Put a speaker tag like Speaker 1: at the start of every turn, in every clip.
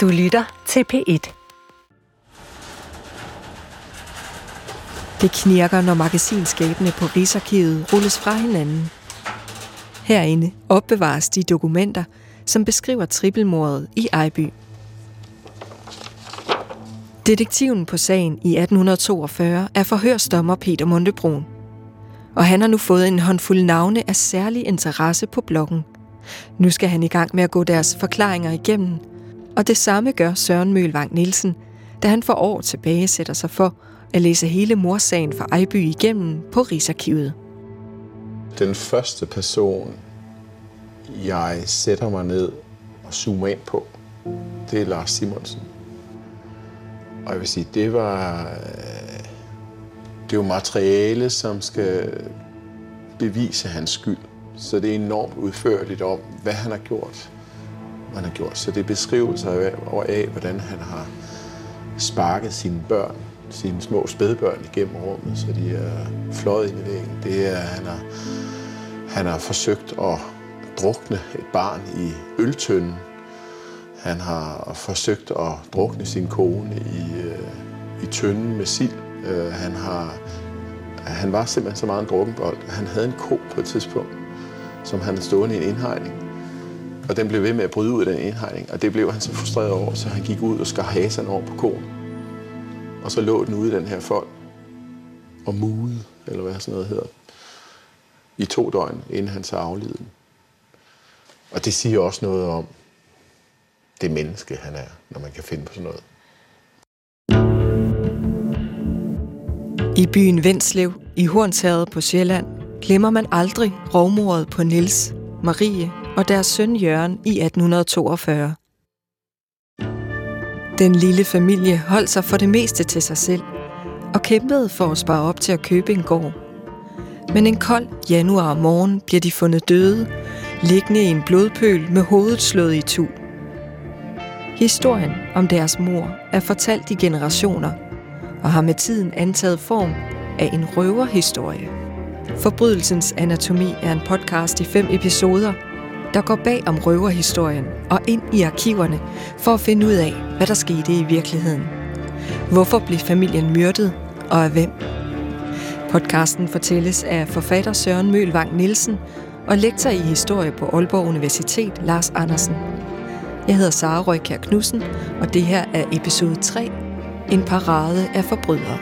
Speaker 1: Du lytter til P1. Det knirker, når magasinskabene på Rigsarkivet rulles fra hinanden. Herinde opbevares de dokumenter, som beskriver trippelmordet i Ejby. Detektiven på sagen i 1842 er forhørsdommer Peter Montebrun. Og han har nu fået en håndfuld navne af særlig interesse på bloggen. Nu skal han i gang med at gå deres forklaringer igennem, og det samme gør Søren Mølvang Nielsen, da han for år tilbage sætter sig for at læse hele morsagen fra Ejby igennem på Rigsarkivet.
Speaker 2: Den første person, jeg sætter mig ned og zoomer ind på, det er Lars Simonsen. Og jeg vil sige, det var, øh, det er jo materiale, som skal bevise hans skyld. Så det er enormt udførligt om, hvad han har gjort man han har gjort. Så det er beskrivelser af, af, hvordan han har sparket sine børn, sine små spædbørn igennem rummet, så de er fløjet ind i væggen. Det er, han har, han har forsøgt at drukne et barn i øltønden. Han har forsøgt at drukne sin kone i, øh, i tønden med sild. Øh, han, har, han var simpelthen så meget en drukkenbold. Han havde en ko på et tidspunkt, som han havde stående i en indhegning. Og den blev ved med at bryde ud af den indhegning, og det blev han så frustreret over, så han gik ud og skar haserne over på konen. Og så lå den ude i den her fold og mude, eller hvad sådan noget hedder, i to døgn, inden han så aflede den. Og det siger også noget om det menneske, han er, når man kan finde på sådan noget.
Speaker 1: I byen Vendslev i Hornshavet på Sjælland glemmer man aldrig rovmordet på Nils, Marie og deres søn Jørgen i 1842. Den lille familie holdt sig for det meste til sig selv og kæmpede for at spare op til at købe en gård. Men en kold januar morgen bliver de fundet døde, liggende i en blodpøl med hovedet slået i tu. Historien om deres mor er fortalt i generationer og har med tiden antaget form af en røverhistorie. Forbrydelsens Anatomi er en podcast i fem episoder, der går bag om røverhistorien og ind i arkiverne for at finde ud af, hvad der skete i virkeligheden. Hvorfor blev familien myrdet, og af hvem? Podcasten fortælles af forfatter Søren Mølvang Nielsen og lektor i historie på Aalborg Universitet, Lars Andersen. Jeg hedder Sara Røykær Knudsen, og det her er episode 3, en parade af forbrydere.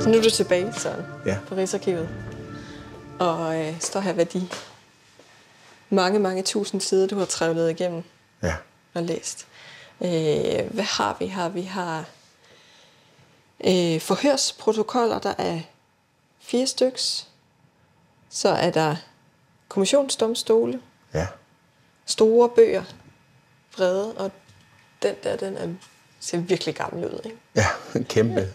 Speaker 1: Så nu er du tilbage, Søren,
Speaker 2: Ja.
Speaker 1: på Rigsarkivet. Og øh, står her ved de mange, mange tusind sider, du har trævlet igennem
Speaker 2: Ja.
Speaker 1: og læst. Øh, hvad har vi her? Vi har øh, forhørsprotokoller, der er fire styks. Så er der kommissionsdomstole,
Speaker 2: Ja.
Speaker 1: store bøger, brede, og den der, den er, ser virkelig gammel ud. Ikke?
Speaker 2: Ja, kæmpe.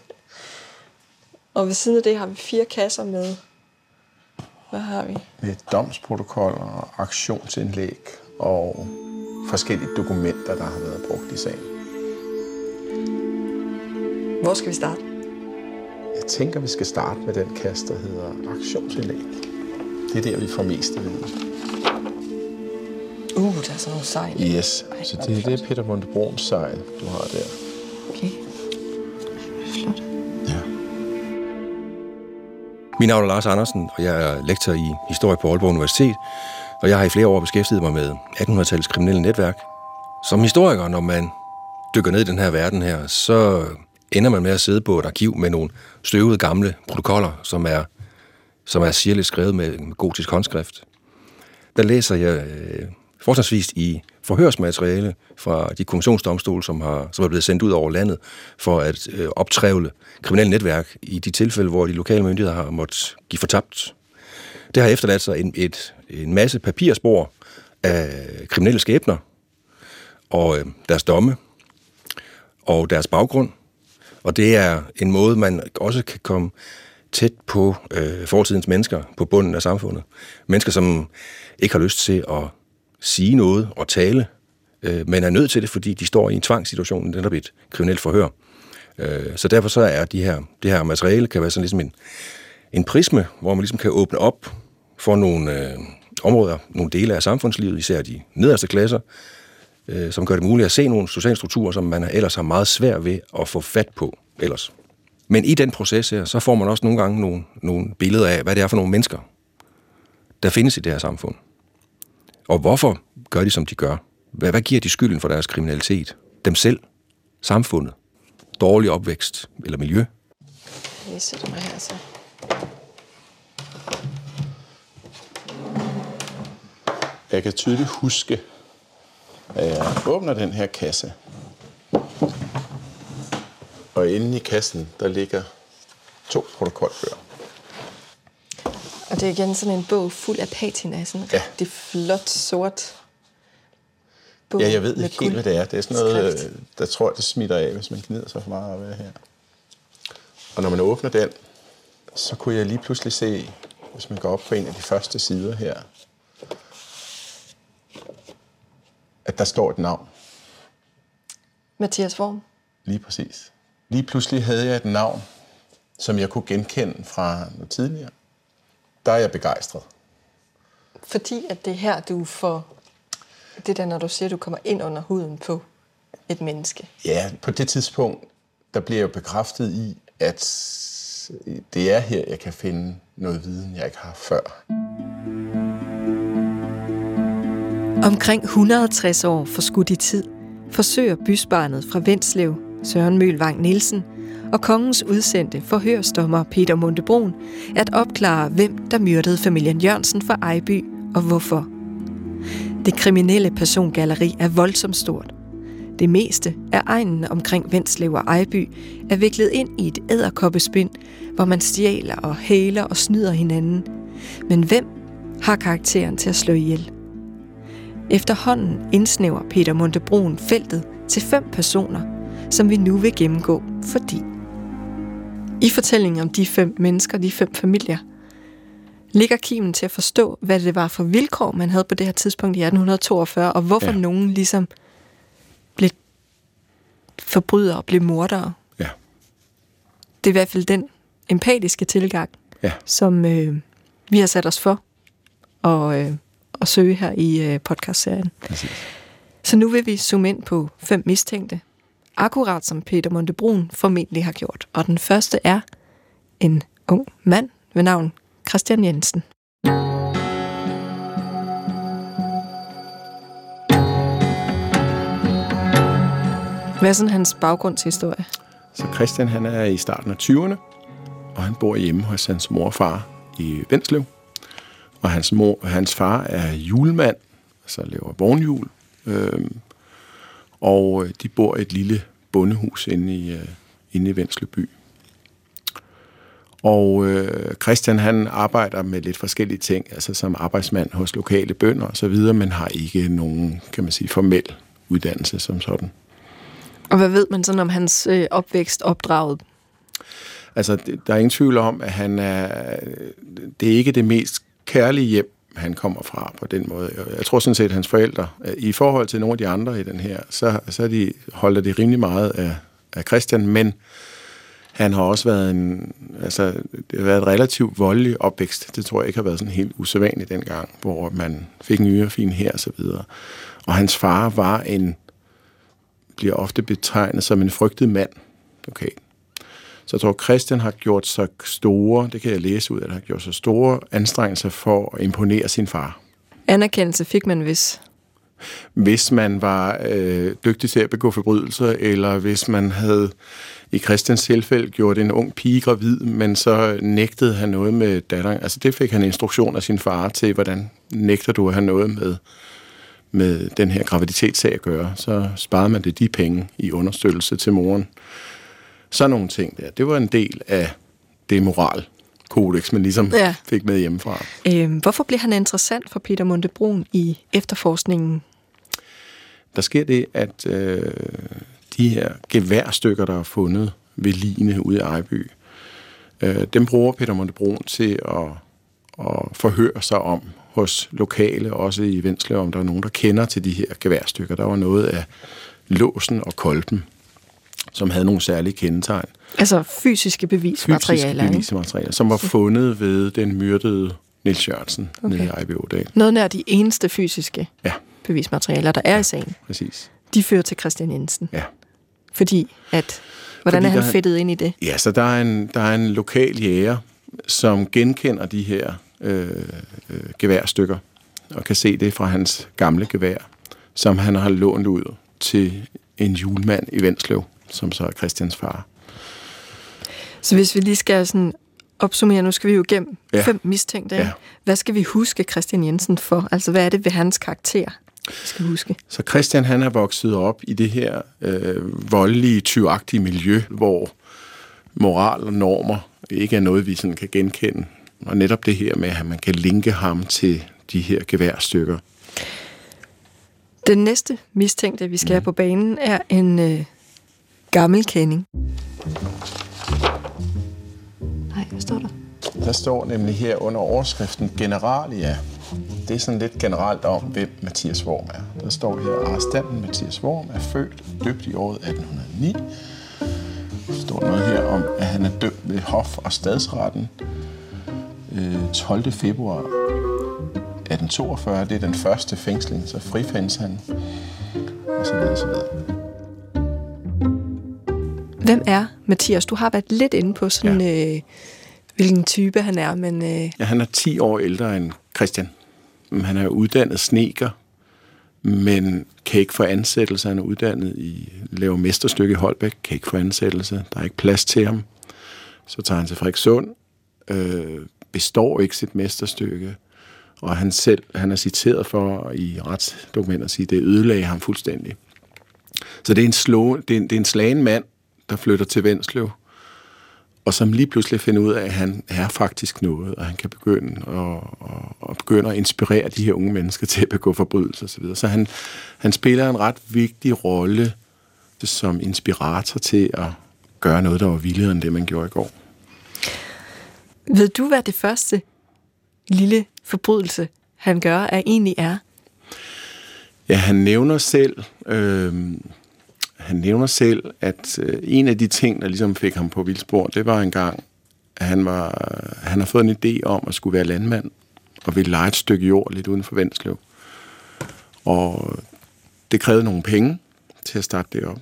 Speaker 1: Og ved siden af det har vi fire kasser med. Hvad har vi?
Speaker 2: Med domsprotokoller og aktionsindlæg og forskellige dokumenter, der har været brugt i sagen.
Speaker 1: Hvor skal vi starte?
Speaker 2: Jeg tænker, vi skal starte med den kasse, der hedder aktionsindlæg. Det er der, vi får mest at vide.
Speaker 1: Uh, der er sådan nogle sejl.
Speaker 2: Yes, så det, det er Peter Montebruns sejl, du har der.
Speaker 3: Mit navn er Lars Andersen, og jeg er lektor i historie på Aalborg Universitet, og jeg har i flere år beskæftiget mig med 1800-tallets kriminelle netværk. Som historiker, når man dykker ned i den her verden her, så ender man med at sidde på et arkiv med nogle støvede gamle protokoller, som er, som er sirligt skrevet med gotisk håndskrift. Der læser jeg øh, forholdsvis i forhørsmateriale fra de kommissionsdomstole, som, har, som er blevet sendt ud over landet for at øh, optrævle kriminelle netværk i de tilfælde, hvor de lokale myndigheder har måttet give fortabt. Det har efterladt sig en, et, en masse papirspor af kriminelle skæbner og øh, deres domme og deres baggrund. Og det er en måde, man også kan komme tæt på øh, fortidens mennesker på bunden af samfundet. Mennesker, som ikke har lyst til at sige noget og tale, øh, men er nødt til det, fordi de står i en tvangssituation, netop et kriminelt forhør. Øh, så derfor så er de her, det her materiale kan være sådan ligesom en, en prisme, hvor man ligesom kan åbne op for nogle øh, områder, nogle dele af samfundslivet, især de nederste klasser, øh, som gør det muligt at se nogle sociale strukturer, som man ellers har meget svært ved at få fat på ellers. Men i den proces her, så får man også nogle gange nogle, nogle billeder af, hvad det er for nogle mennesker, der findes i det her samfund. Og hvorfor gør de, som de gør? Hvad, hvad giver de skylden for deres kriminalitet? Dem selv? Samfundet? Dårlig opvækst eller miljø?
Speaker 1: Jeg sætter mig her så.
Speaker 2: Jeg kan tydeligt huske, at jeg åbner den her kasse. Og inde i kassen, der ligger to protokolbøger.
Speaker 1: Og det er igen sådan en bog fuld af patina, sådan en
Speaker 2: Ja.
Speaker 1: rigtig flot sort bog.
Speaker 2: Ja, jeg ved ikke helt, hvad det er. Det er sådan noget,
Speaker 1: skrift.
Speaker 2: øh, der tror jeg, det smitter af, hvis man gnider sig for meget op af her. Og når man åbner den, så kunne jeg lige pludselig se, hvis man går op på en af de første sider her, at der står et navn.
Speaker 1: Mathias Worm.
Speaker 2: Lige præcis. Lige pludselig havde jeg et navn, som jeg kunne genkende fra noget tidligere. Der er jeg begejstret.
Speaker 1: Fordi at det er her, du får... Det der, når du siger, at du kommer ind under huden på et menneske.
Speaker 2: Ja, på det tidspunkt, der bliver jeg jo bekræftet i, at det er her, jeg kan finde noget viden, jeg ikke har før.
Speaker 1: Omkring 160 år forskudt i tid, forsøger bysbarnet fra Vendslev, Søren Mølvang Nielsen, og kongens udsendte forhørsdommer Peter Montebron at opklare, hvem der myrdede familien Jørgensen fra Ejby og hvorfor. Det kriminelle persongalleri er voldsomt stort. Det meste af egnen omkring Venslev og Ejby er viklet ind i et æderkoppespind, hvor man stjæler og hæler og snyder hinanden. Men hvem har karakteren til at slå ihjel? Efterhånden indsnæver Peter Montebron feltet til fem personer, som vi nu vil gennemgå, fordi i fortællingen om de fem mennesker, de fem familier, ligger kimen til at forstå, hvad det var for vilkår, man havde på det her tidspunkt i 1842, og hvorfor
Speaker 2: Ja.
Speaker 1: nogen ligesom blev forbrydere og blev mordere.
Speaker 2: Ja.
Speaker 1: Det er i hvert fald den empatiske tilgang,
Speaker 2: Ja.
Speaker 1: som øh, vi har sat os for at, øh, at søge her i øh, podcastserien.
Speaker 2: Præcis.
Speaker 1: Så nu vil vi zoome ind på fem mistænkte, akkurat som Peter Montebrun formentlig har gjort. Og den første er en ung mand ved navn Christian Jensen. Hvad er sådan hans baggrundshistorie?
Speaker 2: Så Christian han er i starten af 20'erne, og han bor hjemme hos hans mor og far i Vendslev. Og hans, mor, hans far er julemand, så laver vognhjul. Øhm, og øh, de bor i et lille bondehus inde i, øh, inde i Vendslev by. Og øh, Christian han arbejder med lidt forskellige ting, altså som arbejdsmand hos lokale bønder og så videre, men har ikke nogen, kan man sige, formel uddannelse som sådan.
Speaker 1: Og hvad ved man sådan om hans øh, opvækst opdraget?
Speaker 2: Altså, der er ingen tvivl om, at han er, det er ikke det mest kærlige hjem, han kommer fra på den måde. Jeg- tror sådan set, at hans forældre, øh, i forhold til nogle af de andre i den her, så, så de, holder de rimelig meget af, af Christian, men han har også været en, altså, det har været et relativt voldelig opvækst. Det tror jeg ikke har været sådan helt usædvanligt dengang, hvor man fik en yrefin her og så videre. Og hans far var en, bliver ofte betegnet som en frygtet mand. Okay. Så jeg tror, Christian har gjort så store, det kan jeg læse ud, at han har gjort så store anstrengelser for at imponere sin far.
Speaker 1: Anerkendelse fik man hvis.
Speaker 2: Hvis man var øh, dygtig til at begå forbrydelser, eller hvis man havde i Christians tilfælde gjort en ung pige gravid, men så nægtede han noget med datteren. Altså det fik han instruktion af sin far til, hvordan nægter du at have noget med, med den her graviditetssag at gøre. Så sparede man det de penge i understøttelse til moren. Sådan nogle ting der. Det var en del af det moralkodex, man ligesom ja. Fik med hjemmefra.
Speaker 1: Øh, hvorfor blev han interessant for Peter Montebrun i efterforskningen?
Speaker 2: Der sker det, at øh, de her geværstykker, der er fundet ved Line ude i Ejby, øh, dem bruger Peter Montebron til at, at forhøre sig om hos lokale, også i Vendslev, om der er nogen, der kender til de her geværstykker. Der var noget af låsen og kolben, som havde nogle særlige kendetegn.
Speaker 1: Altså fysiske bevismaterialer.
Speaker 2: Fysiske bevismaterialer, som var fundet ved den myrdede Nils Jørgensen, okay. nede i Ejby Ådal.
Speaker 1: Noget nær de eneste fysiske
Speaker 2: Ja,
Speaker 1: bevismaterialer, der er i sagen.
Speaker 2: præcis.
Speaker 1: De fører til Christian Jensen.
Speaker 2: Ja.
Speaker 1: Fordi at... Hvordan
Speaker 2: Fordi
Speaker 1: er han
Speaker 2: der-
Speaker 1: fedtet ind i det?
Speaker 2: Ja, så der er en, der er en lokal jæger, som genkender de her øh, øh, geværstykker, og kan se det fra hans gamle gevær, som han har lånt ud til en julemand i Vendslev, som så er Christians far.
Speaker 1: Så hvis vi lige skal sådan opsummere, nu skal vi jo igennem ja. Fem mistænkte.
Speaker 2: Ja.
Speaker 1: Hvad skal vi huske Christian Jensen for? Altså, hvad er det ved hans karakter, vi skal huske?
Speaker 2: Så Christian han er vokset op i det her øh, voldelige, tyvagtige miljø, hvor moral og normer ikke er noget, vi sådan kan genkende. Og netop det her med, at man kan linke ham til de her geværstykker.
Speaker 1: Den næste mistænkte, vi skal have på banen, er en øh, gammel kending. Nej, hvad står der?
Speaker 2: Der står nemlig her under overskriften Generalia. Det er sådan lidt generelt om, hvem Mathias Worm er. Der står her, arrestanten Mathias Worm er født og døbt i året 1809. Der står noget her om, at han er dømt ved Hof- og Stadsretten øh, 12. februar 1842. Det er den første fængsling, så frifindes han. Og så videre, og så videre.
Speaker 1: Hvem er Mathias? Du har været lidt inde på sådan, ja. øh, hvilken type han er, men øh,
Speaker 2: Ja, han er 10 år ældre end Christian. Han er uddannet sneker, men kan ikke få ansættelse. Han er uddannet i laver mesterstykke i Holbæk, kan ikke få ansættelse. Der er ikke plads til ham. Så tager han til Frederikssund, øh, består ikke sit mesterstykke, og han selv, han er citeret for i retsdokumenter at sige, at det ødelagde ham fuldstændig. Så det er en, slå, det er en, det er en slagen mand, der flytter til Vendslev, og som lige pludselig finder ud af, at han er faktisk noget, og han kan begynde at, og, og begynde at inspirere de her unge mennesker til at begå forbrydelser osv. Så han, han spiller en ret vigtig rolle som inspirator til at gøre noget, der var vildere end det, man gjorde i går.
Speaker 1: ved du, hvad det første lille forbrydelse, han gør, er egentlig er?
Speaker 2: Ja, han nævner selv, øh, han nævner selv, at øh, en af de ting, der ligesom fik ham på vildspor, det var engang, at han, var, øh, han har fået en idé om at skulle være landmand og ville lege et stykke jord lidt uden for Vendslev. Og det krævede nogle penge til at starte det op.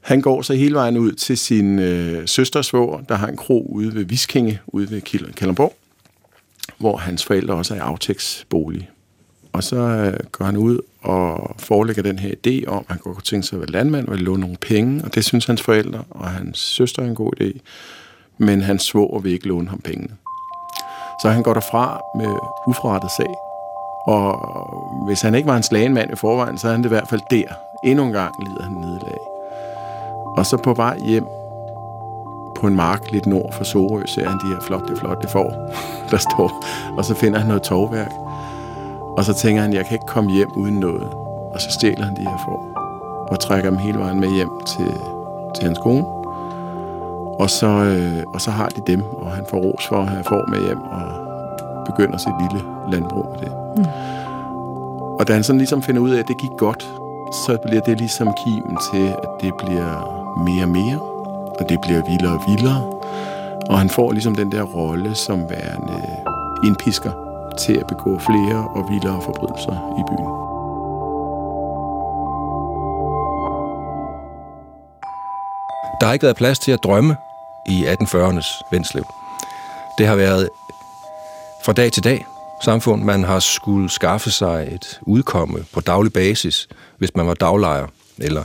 Speaker 2: Han går så hele vejen ud til sin øh, søstersvår, der har en kro ude ved Viskinge, ude ved Kalundborg, hvor hans forældre også er i bolig. Og så øh, går han ud og forelægger den her idé om, at han godt kunne tænke sig at være landmand og låne nogle penge, og det synes hans forældre og hans søster er en god idé. Men hans svoger vil ikke låne ham pengene. Så han går derfra med uforrettet sag. Og hvis han ikke var en slagenmand i forvejen, så er han det i hvert fald der. Endnu en gang lider han nederlag. Og så på vej hjem på en mark lidt nord for Sorø, ser han de her flotte, flotte får, der står. Og så finder han noget tovværk. Og så tænker han, jeg kan ikke komme hjem uden noget. Og så stjæler han de her får. Og trækker dem hele vejen med hjem til, til hans kone. Og så, øh, og så har de dem, og han får ros for at have får med hjem, og begynder sit lille landbrug med det. Mm. Og da han sådan ligesom finder ud af, at det gik godt, så bliver det ligesom kimen til, at det bliver mere og mere, og det bliver vildere og vildere. Og han får ligesom den der rolle som værende indpisker til at begå flere og vildere forbrydelser i byen.
Speaker 3: Der har ikke været plads til at drømme i 1840'ernes Vendslev. Det har været fra dag til dag samfund. Man har skulle skaffe sig et udkomme på daglig basis, hvis man var daglejer eller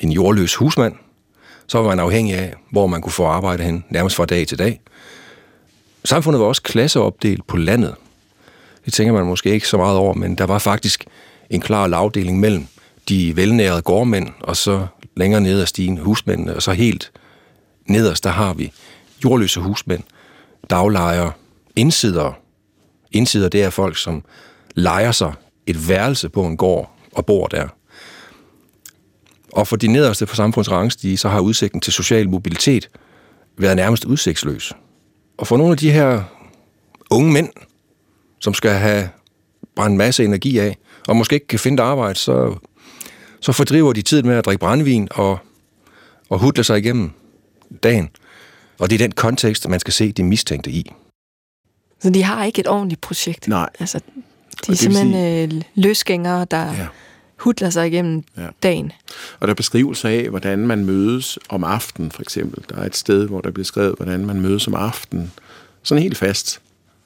Speaker 3: en jordløs husmand. Så var man afhængig af, hvor man kunne få arbejde hen, nærmest fra dag til dag. Samfundet var også klasseopdelt på landet. Det tænker man måske ikke så meget over, men der var faktisk en klar lavdeling mellem de velnærede gårdmænd, og så længere ned ad stigen husmændene, og så helt nederst, der har vi jordløse husmænd, daglejere, indsidere. Indsidere, det er folk, som lejer sig et værelse på en gård og bor der. Og for de nederste på samfundets rangstige, så har udsigten til social mobilitet været nærmest udsigtsløs. Og for nogle af de her unge mænd, som skal have brændt en masse energi af, og måske ikke kan finde et arbejde, så, så fordriver de tiden med at drikke brændvin og, og hudle sig igennem dagen. Og det er den kontekst, man skal se de mistænkte i.
Speaker 1: Så de har ikke et ordentligt projekt?
Speaker 2: Nej.
Speaker 1: Altså, de er simpelthen sige... løsgængere, der
Speaker 2: Ja.
Speaker 1: hudler sig igennem
Speaker 2: ja.
Speaker 1: dagen.
Speaker 2: Og der er beskrivelser af, hvordan man mødes om aftenen, for eksempel. Der er et sted, hvor der bliver skrevet, hvordan man mødes om aftenen. Sådan helt fast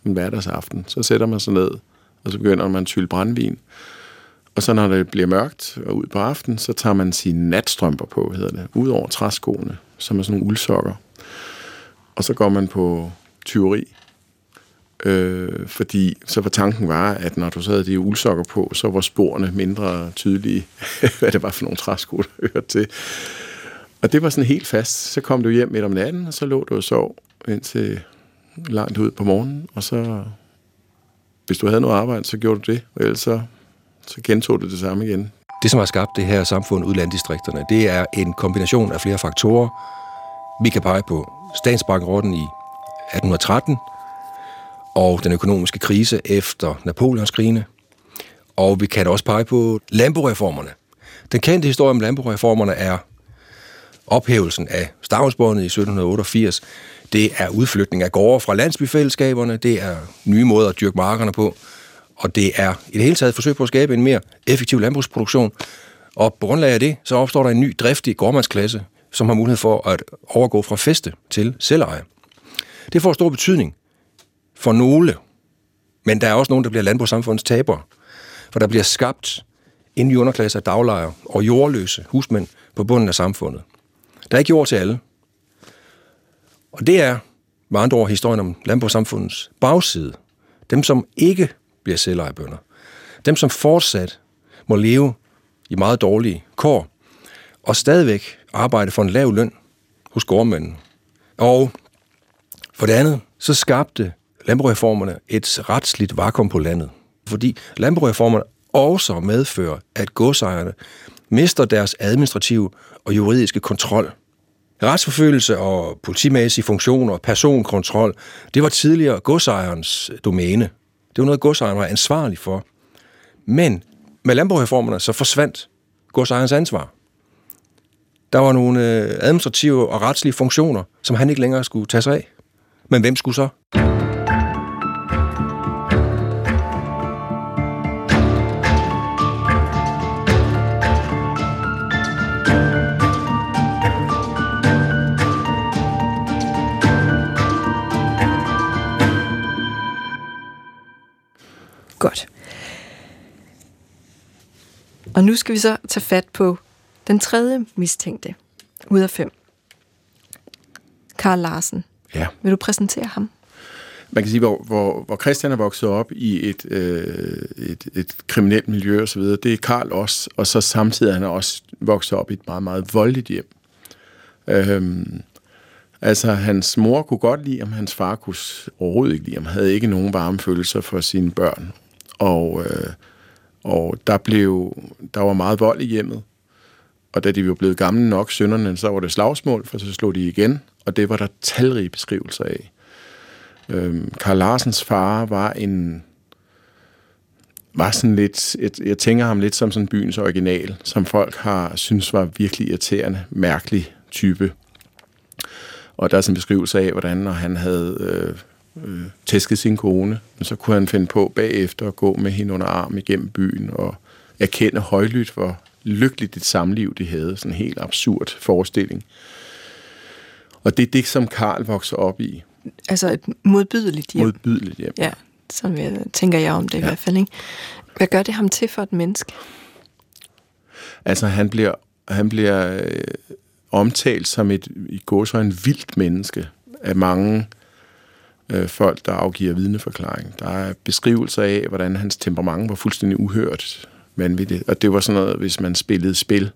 Speaker 2: en hverdagsaften. Så sætter man sig ned, og så begynder man at tylle brandvin. Og så når det bliver mørkt og ud på aftenen, så tager man sine natstrømper på, hedder det, ud over træskoene, som er sådan nogle uldsokker. Og så går man på tyveri. Øh, fordi så var tanken var, at når du så havde de uldsokker på, så var sporene mindre tydelige, hvad det var for nogle træsko, der hørte til. Og det var sådan helt fast. Så kom du hjem midt om natten, og så lå du og sov indtil langt ud på morgenen, og så, hvis du havde noget arbejde, så gjorde du det, og ellers så, så gentog du det samme igen.
Speaker 3: Det, som har skabt det her samfund ud landdistrikterne, det er en kombination af flere faktorer. Vi kan pege på statsbankerotten i 1813, og den økonomiske krise efter Napoleonskrigene. Og vi kan også pege på landboreformerne. Den kendte historie om landboreformerne er ophævelsen af stavnsbåndet i 1788. Det er udflytning af gårde fra landsbyfællesskaberne. Det er nye måder at dyrke markerne på. Og det er i det hele taget et forsøg på at skabe en mere effektiv landbrugsproduktion. Og på grundlag af det, så opstår der en ny driftig gårdmandsklasse, som har mulighed for at overgå fra feste til selveje. Det får stor betydning for nogle, men der er også nogen, der bliver landbrugssamfundets tabere. For der bliver skabt en ny underklasse af daglejere og jordløse husmænd på bunden af samfundet. Der er ikke jord til alle. Og det er med andre ord historien om landbrugssamfundets bagside. Dem, som ikke bliver selvejebønder. Dem, som fortsat må leve i meget dårlige kår, og stadigvæk arbejde for en lav løn hos gårdmændene. Og for det andet, så skabte landbrugreformerne et retsligt vakuum på landet. Fordi landbrugreformerne også medfører, at godsejerne mister deres administrative og juridiske kontrol. Retsforfølgelse og politimæssige funktioner personkontrol, det var tidligere godsejerens domæne. Det var noget, godsejeren var ansvarlig for. Men med landbrugreformerne så forsvandt godsejerens ansvar. Der var nogle øh, administrative og retslige funktioner, som han ikke længere skulle tage sig af. Men hvem skulle så?
Speaker 1: Godt. Og nu skal vi så tage fat på den tredje mistænkte ud af fem. Karl Larsen.
Speaker 2: Ja.
Speaker 1: Vil du præsentere ham?
Speaker 2: Man kan sige, hvor, hvor, hvor Christian er vokset op i et, øh, et, et kriminelt miljø osv., det er Karl også, og så samtidig er han også vokset op i et meget, meget voldeligt hjem. Øhm, altså, hans mor kunne godt lide ham, hans far kunne overhovedet ikke lide ham, havde ikke nogen varme følelser for sine børn. Og, øh, og der, blev, der var meget vold i hjemmet, og da de var blevet gamle nok, sønderne, så var det slagsmål, for så slog de igen, og det var der talrige beskrivelser af. Øhm, Karl Larsens far var en var sådan lidt, et, jeg tænker ham lidt som sådan byens original, som folk har synes var virkelig irriterende, mærkelig type. Og der er sådan en beskrivelse af, hvordan når han havde øh, øh, tæsket sin kone, så kunne han finde på bagefter at gå med hende under arm igennem byen og erkende højlydt, hvor lykkeligt et samliv de havde. Sådan en helt absurd forestilling. Og det er det, som Karl vokser op i.
Speaker 1: Altså et modbydeligt hjem.
Speaker 2: Modbydeligt hjem.
Speaker 1: Ja, sådan jeg, tænker jeg om det ja. i hvert fald. Ikke? Hvad gør det ham til for et menneske?
Speaker 2: Altså, han bliver, han bliver øh, omtalt som et i går så en vildt menneske af mange øh, folk, der afgiver vidneforklaring. Der er beskrivelser af, hvordan hans temperament var fuldstændig uhørt vanvittigt. Og det var sådan noget, hvis man spillede spil,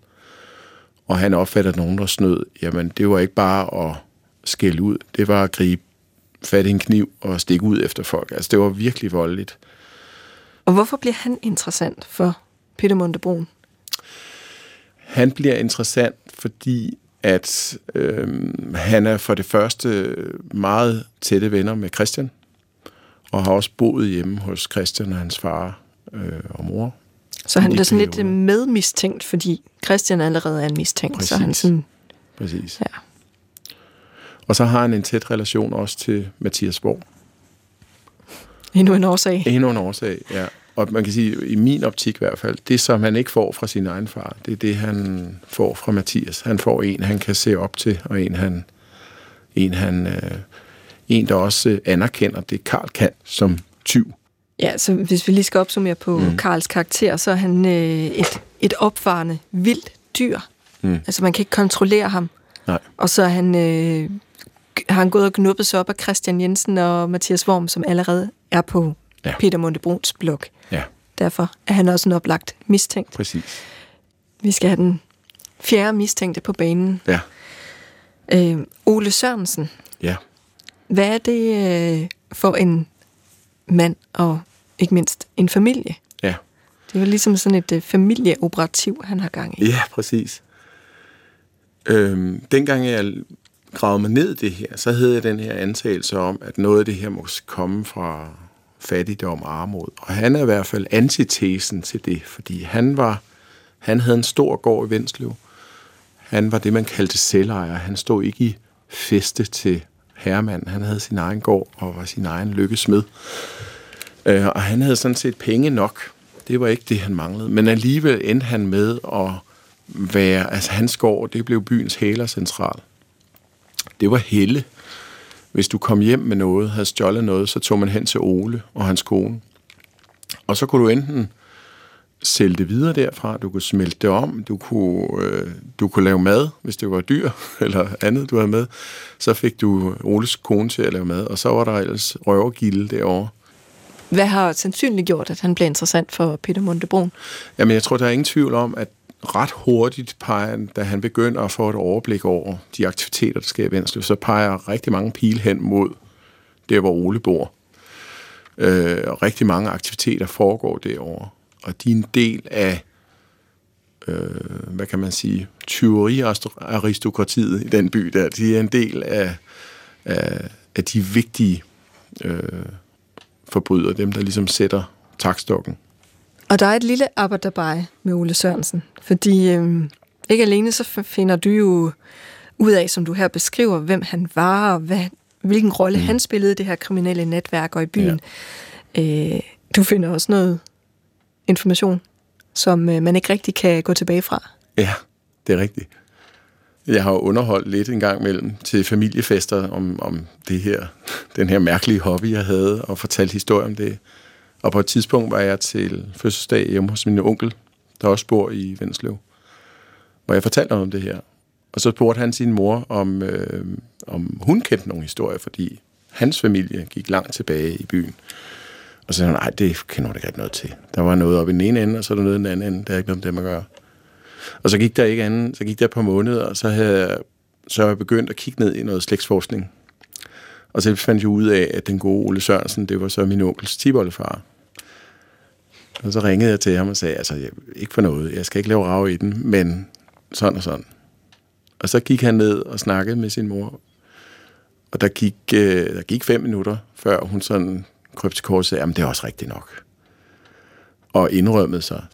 Speaker 2: og han opfattede nogen, der snød, jamen det var ikke bare at skælde ud, det var at gribe fat i en kniv og stikke ud efter folk. Altså, det var virkelig voldeligt.
Speaker 1: Og hvorfor bliver han interessant for Peter Montebrun?
Speaker 2: Han bliver interessant, fordi at øh, han er for det første meget tætte venner med Christian, og har også boet hjemme hos Christian og hans far øh, og mor.
Speaker 1: Så han bliver sådan lidt
Speaker 2: perioder.
Speaker 1: medmistænkt, fordi Christian allerede er en mistænkt. Så han
Speaker 2: Præcis.
Speaker 1: sådan,
Speaker 2: Præcis.
Speaker 1: ja.
Speaker 2: Og så har han en tæt relation også til Mathias Borg.
Speaker 1: Endnu en årsag.
Speaker 2: Endnu en årsag, ja. Og man kan sige, i min optik i hvert fald, det som han ikke får fra sin egen far, det er det, han får fra Mathias. Han får en, han kan se op til, og en, han, en, han, øh, en der også anerkender det, Karl kan som tyv.
Speaker 1: Ja, så hvis vi lige skal opsummere på mm. Karls karakter, så er han øh, et, et opvarende, vildt dyr. Mm. Altså man kan ikke kontrollere ham.
Speaker 2: Nej.
Speaker 1: Og så er han, øh, har han gået og knuppet sig op af Christian Jensen og Mathias Worm, som allerede er på ja. Peter Montebruns blog.
Speaker 2: Ja.
Speaker 1: Derfor er han også en oplagt mistænkt.
Speaker 2: Præcis.
Speaker 1: Vi skal have den fjerde mistænkte på banen.
Speaker 2: Ja.
Speaker 1: Øh, Ole Sørensen.
Speaker 2: Ja.
Speaker 1: Hvad er det øh, for en mand og ikke mindst en familie?
Speaker 2: Ja.
Speaker 1: Det er jo ligesom sådan et øh, familieoperativ, han har gang i.
Speaker 2: Ja, præcis. Øhm, dengang jeg gravede mig ned i det her, så havde jeg den her antagelse om, at noget af det her må komme fra fattigdom og armod. Og han er i hvert fald antitesen til det, fordi han var han havde en stor gård i Vendslev. Han var det, man kaldte selvejer. Han stod ikke i feste til herremanden. Han havde sin egen gård og var sin egen lykkesmed. Øh, og han havde sådan set penge nok. Det var ikke det, han manglede. Men alligevel endte han med at være... Altså, hans gård, det blev byens hælercentral. Det var Helle. Hvis du kom hjem med noget, havde stjålet noget, så tog man hen til Ole og hans kone. Og så kunne du enten sælge det videre derfra, du kunne smelte det om, du kunne, øh, du kunne lave mad, hvis det var dyr eller andet, du havde med. Så fik du Oles kone til at lave mad, og så var der ellers røvergilde derovre.
Speaker 1: Hvad har sandsynligt gjort, at han blev interessant for Peter Montebrun?
Speaker 2: Jamen, jeg tror, der er ingen tvivl om, at ret hurtigt peger, da han begynder at få et overblik over de aktiviteter, der sker i Venstre, så peger rigtig mange pile hen mod der, hvor Ole bor. Øh, og rigtig mange aktiviteter foregår derovre. Og de er en del af, øh, hvad kan man sige, tyveriaristokratiet i den by der. De er en del af, af, af de vigtige øh, forbrydere, dem der ligesom sætter takstokken.
Speaker 1: Og der er et lille arbejderbej med Ole Sørensen, fordi øh, ikke alene så finder du jo ud af, som du her beskriver, hvem han var, og hvad, hvilken rolle mm. han spillede i det her kriminelle netværk og i byen. Ja. Øh, du finder også noget information, som øh, man ikke rigtig kan gå tilbage fra.
Speaker 2: Ja, det er rigtigt. Jeg har underholdt lidt en gang mellem til familiefester om, om det her, den her mærkelige hobby, jeg havde, og fortalt historier om det. Og på et tidspunkt var jeg til fødselsdag hjemme hos min onkel, der også bor i Vendslev, hvor jeg fortalte om det her. Og så spurgte han sin mor, om, øh, om hun kendte nogle historier, fordi hans familie gik langt tilbage i byen. Og så sagde hun, nej, det kender hun ikke noget til. Der var noget oppe i den ene ende, og så er der noget i den anden ende. Der er ikke noget med det, man gør. Og så gik der ikke anden, så gik der et par måneder, og så havde jeg, så jeg begyndt at kigge ned i noget slægtsforskning. Og så fandt jeg ud af, at den gode Ole Sørensen, det var så min onkels tiboldefar. Og så ringede jeg til ham og sagde, altså, jeg, ikke for noget, jeg skal ikke lave rave i den, men sådan og sådan. Og så gik han ned og snakkede med sin mor. Og der gik, øh, der gik fem minutter, før hun sådan kryb til kort sagde, at det er også rigtigt nok. Og indrømmede sig.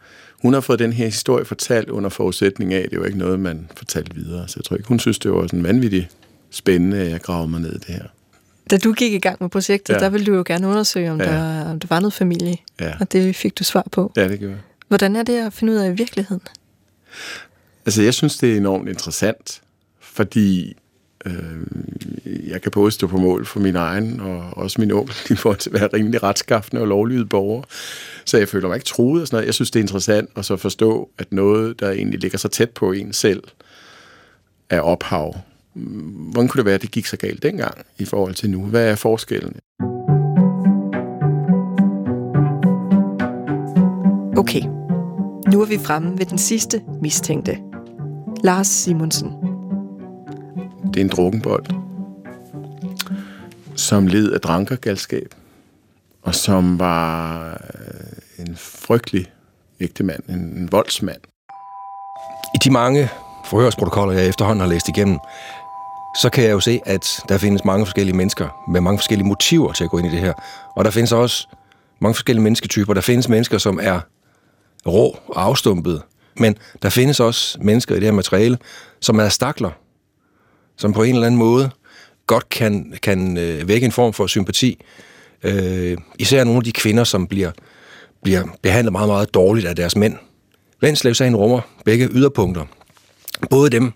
Speaker 2: Hun har fået den her historie fortalt under forudsætning af, at det var ikke noget, man fortalte videre. Så jeg tror ikke, hun synes, det var sådan vanvittigt spændende, at jeg gravede mig ned i det her.
Speaker 1: Da du gik i gang med projektet, ja. der ville du jo gerne undersøge, om, ja. der, om der var noget familie.
Speaker 2: Ja.
Speaker 1: Og det fik du svar på.
Speaker 2: Ja, det gjorde jeg.
Speaker 1: Hvordan er det at finde ud af i virkeligheden?
Speaker 2: Altså, jeg synes, det er enormt interessant, fordi øh, jeg kan både stå på mål for min egen, og også min onkel, i forhold til at være rimelig retskaffende og lovlyde borger. Så jeg føler mig ikke truet og sådan noget. Jeg synes, det er interessant at så forstå, at noget, der egentlig ligger så tæt på en selv, er ophav. Hvordan kunne det være, at det gik så galt dengang i forhold til nu? Hvad er forskellen?
Speaker 1: Okay, nu er vi fremme ved den sidste mistænkte. Lars Simonsen.
Speaker 2: Det er en drukkenbold, som led af drankergalskab, og som var øh, en frygtelig ægte mand, en voldsmand.
Speaker 3: I de mange forhørsprotokoller, jeg efterhånden har læst igennem, så kan jeg jo se, at der findes mange forskellige mennesker med mange forskellige motiver til at gå ind i det her. Og der findes også mange forskellige mennesketyper. Der findes mennesker, som er rå og afstumpet. Men der findes også mennesker i det her materiale, som er stakler, som på en eller anden måde godt kan, kan øh, vække en form for sympati Øh, især nogle af de kvinder, som bliver, bliver behandlet meget, meget dårligt af deres mænd. Vendslev-sagen rummer begge yderpunkter. Både dem,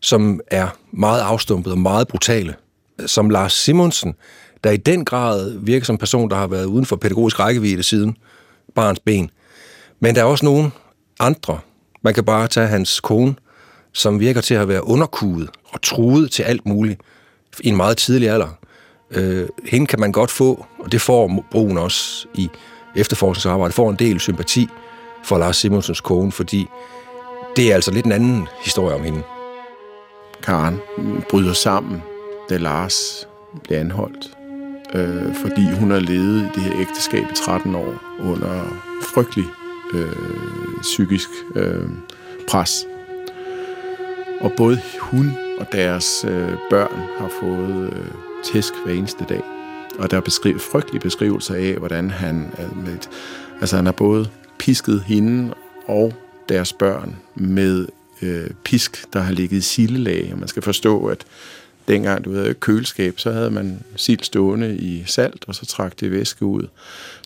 Speaker 3: som er meget afstumpet og meget brutale, som Lars Simonsen, der i den grad virker som en person, der har været uden for pædagogisk rækkevidde siden barns ben. Men der er også nogle andre. Man kan bare tage hans kone, som virker til at være underkudet og truet til alt muligt i en meget tidlig alder. Øh, hende kan man godt få, og det får brugen også i efterforskningsarbejdet, får en del sympati for Lars Simonsens kone, fordi det er altså lidt en anden historie om hende.
Speaker 2: Karen bryder sammen, da Lars bliver anholdt, øh, fordi hun har levet i det her ægteskab i 13 år under frygtelig øh, psykisk øh, pres. Og både hun og deres øh, børn har fået øh, tæsk hver eneste dag. Og der er beskrivet, frygtelige beskrivelser af, hvordan han, med, altså han har både pisket hende og deres børn med øh, pisk, der har ligget i sildelag. Man skal forstå, at dengang du havde køleskab, så havde man sild stående i salt, og så trak det væske ud.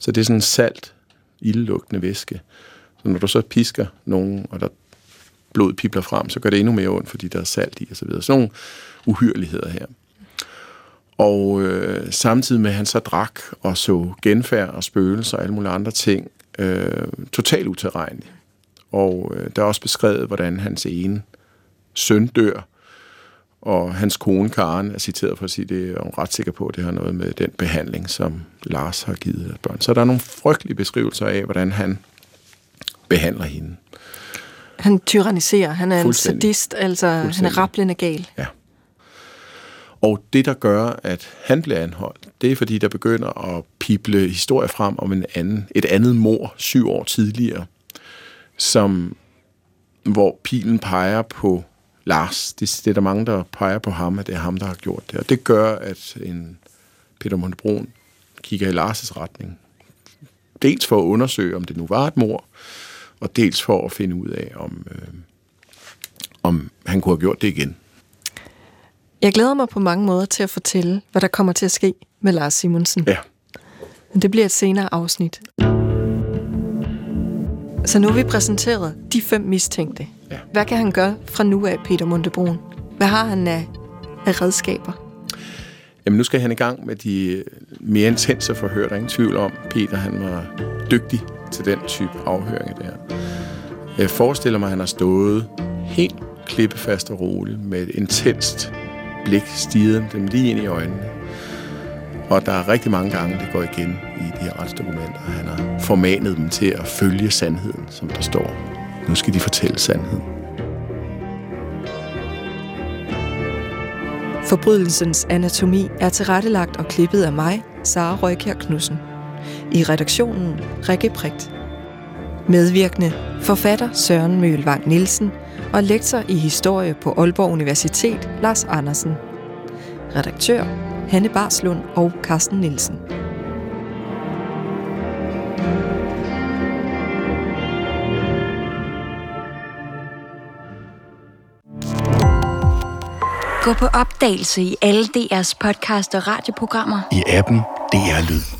Speaker 2: Så det er sådan en salt, ildelugtende væske. Så når du så pisker nogen, og der blod pipler frem, så gør det endnu mere ondt, fordi der er salt i osv. Så videre. Sådan nogle uhyreligheder her. Og øh, samtidig med, at han så drak og så genfærd og spøgelser og alle mulige andre ting, øh, totalt uterrenligt. Og øh, der er også beskrevet, hvordan hans ene søn dør, og hans kone Karen er citeret for at sige, det er hun ret sikker på, at det har noget med den behandling, som Lars har givet børn. Så der er nogle frygtelige beskrivelser af, hvordan han behandler hende.
Speaker 1: Han tyranniserer, han er en sadist, altså han er rablende gal.
Speaker 2: Ja. Og det, der gør, at han bliver anholdt, det er, fordi der begynder at pible historier frem om en anden, et andet mor syv år tidligere, som, hvor pilen peger på Lars. Det, det er der mange, der peger på ham, at det er ham, der har gjort det. Og det gør, at en Peter Montebron kigger i Lars' retning. Dels for at undersøge, om det nu var et mor, og dels for at finde ud af, om, øh, om han kunne have gjort det igen.
Speaker 1: Jeg glæder mig på mange måder til at fortælle, hvad der kommer til at ske med Lars Simonsen.
Speaker 2: Ja.
Speaker 1: Men det bliver et senere afsnit. Så nu har vi præsenteret de fem mistænkte. Ja. Hvad kan han gøre fra nu af, Peter Montebron? Hvad har han af, af redskaber?
Speaker 2: Jamen nu skal han i gang med de mere intense forhør. Der er ingen tvivl om, Peter han var dygtig til den type afhøringer der. Jeg forestiller mig, at han har stået helt klippefast og roligt med et intenst blik stiget dem lige ind i øjnene. Og der er rigtig mange gange, det går igen i de her retsdokumenter. Han har formanet dem til at følge sandheden, som der står. Nu skal de fortælle sandheden.
Speaker 1: Forbrydelsens anatomi er tilrettelagt og klippet af mig, Sara Røykær Knudsen. I redaktionen Rikke Prigt. Medvirkende forfatter Søren Mølvang Nielsen og lektor i historie på Aalborg Universitet Lars Andersen. Redaktør Hanne Barslund og Carsten Nielsen.
Speaker 4: Gå på opdagelse i alle DR's podcast og radioprogrammer.
Speaker 5: I appen DR Lyd.